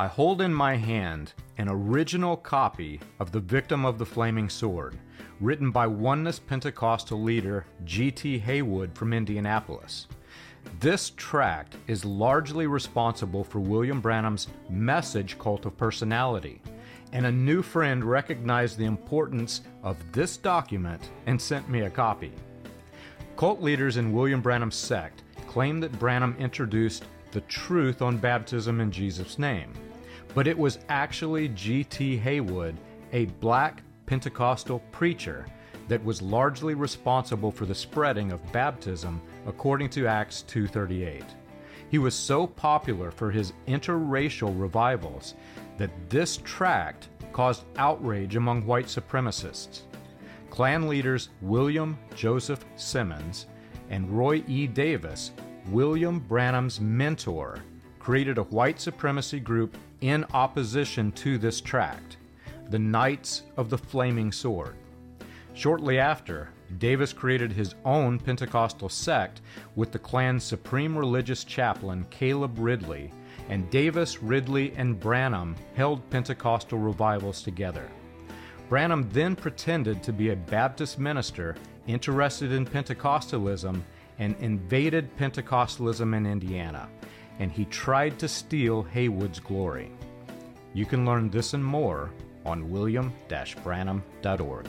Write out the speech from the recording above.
I hold in my hand an original copy of The Victim of the Flaming Sword, written by Oneness Pentecostal leader G.T. Haywood from Indianapolis. This tract is largely responsible for William Branham's message cult of personality, and a new friend recognized the importance of this document and sent me a copy. Cult leaders in William Branham's sect claim that Branham introduced the truth on baptism in Jesus' name, but it was actually G.T. Haywood, a black Pentecostal preacher, that was largely responsible for the spreading of baptism according to Acts 2:38. He was so popular for his interracial revivals that this tract caused outrage among white supremacists. Klan leaders William Joseph Simmons and Roy E. Davis, William Branham's mentor, created a white supremacy group in opposition to this tract, the Knights of the Flaming Sword. Shortly after, Davis created his own Pentecostal sect with the Klan's supreme religious chaplain Caleb Ridley, and Davis, Ridley, and Branham held Pentecostal revivals together. Branham then pretended to be a Baptist minister interested in Pentecostalism and invaded Pentecostalism in Indiana, and he tried to steal Haywood's glory. You can learn this and more on william-branham.org.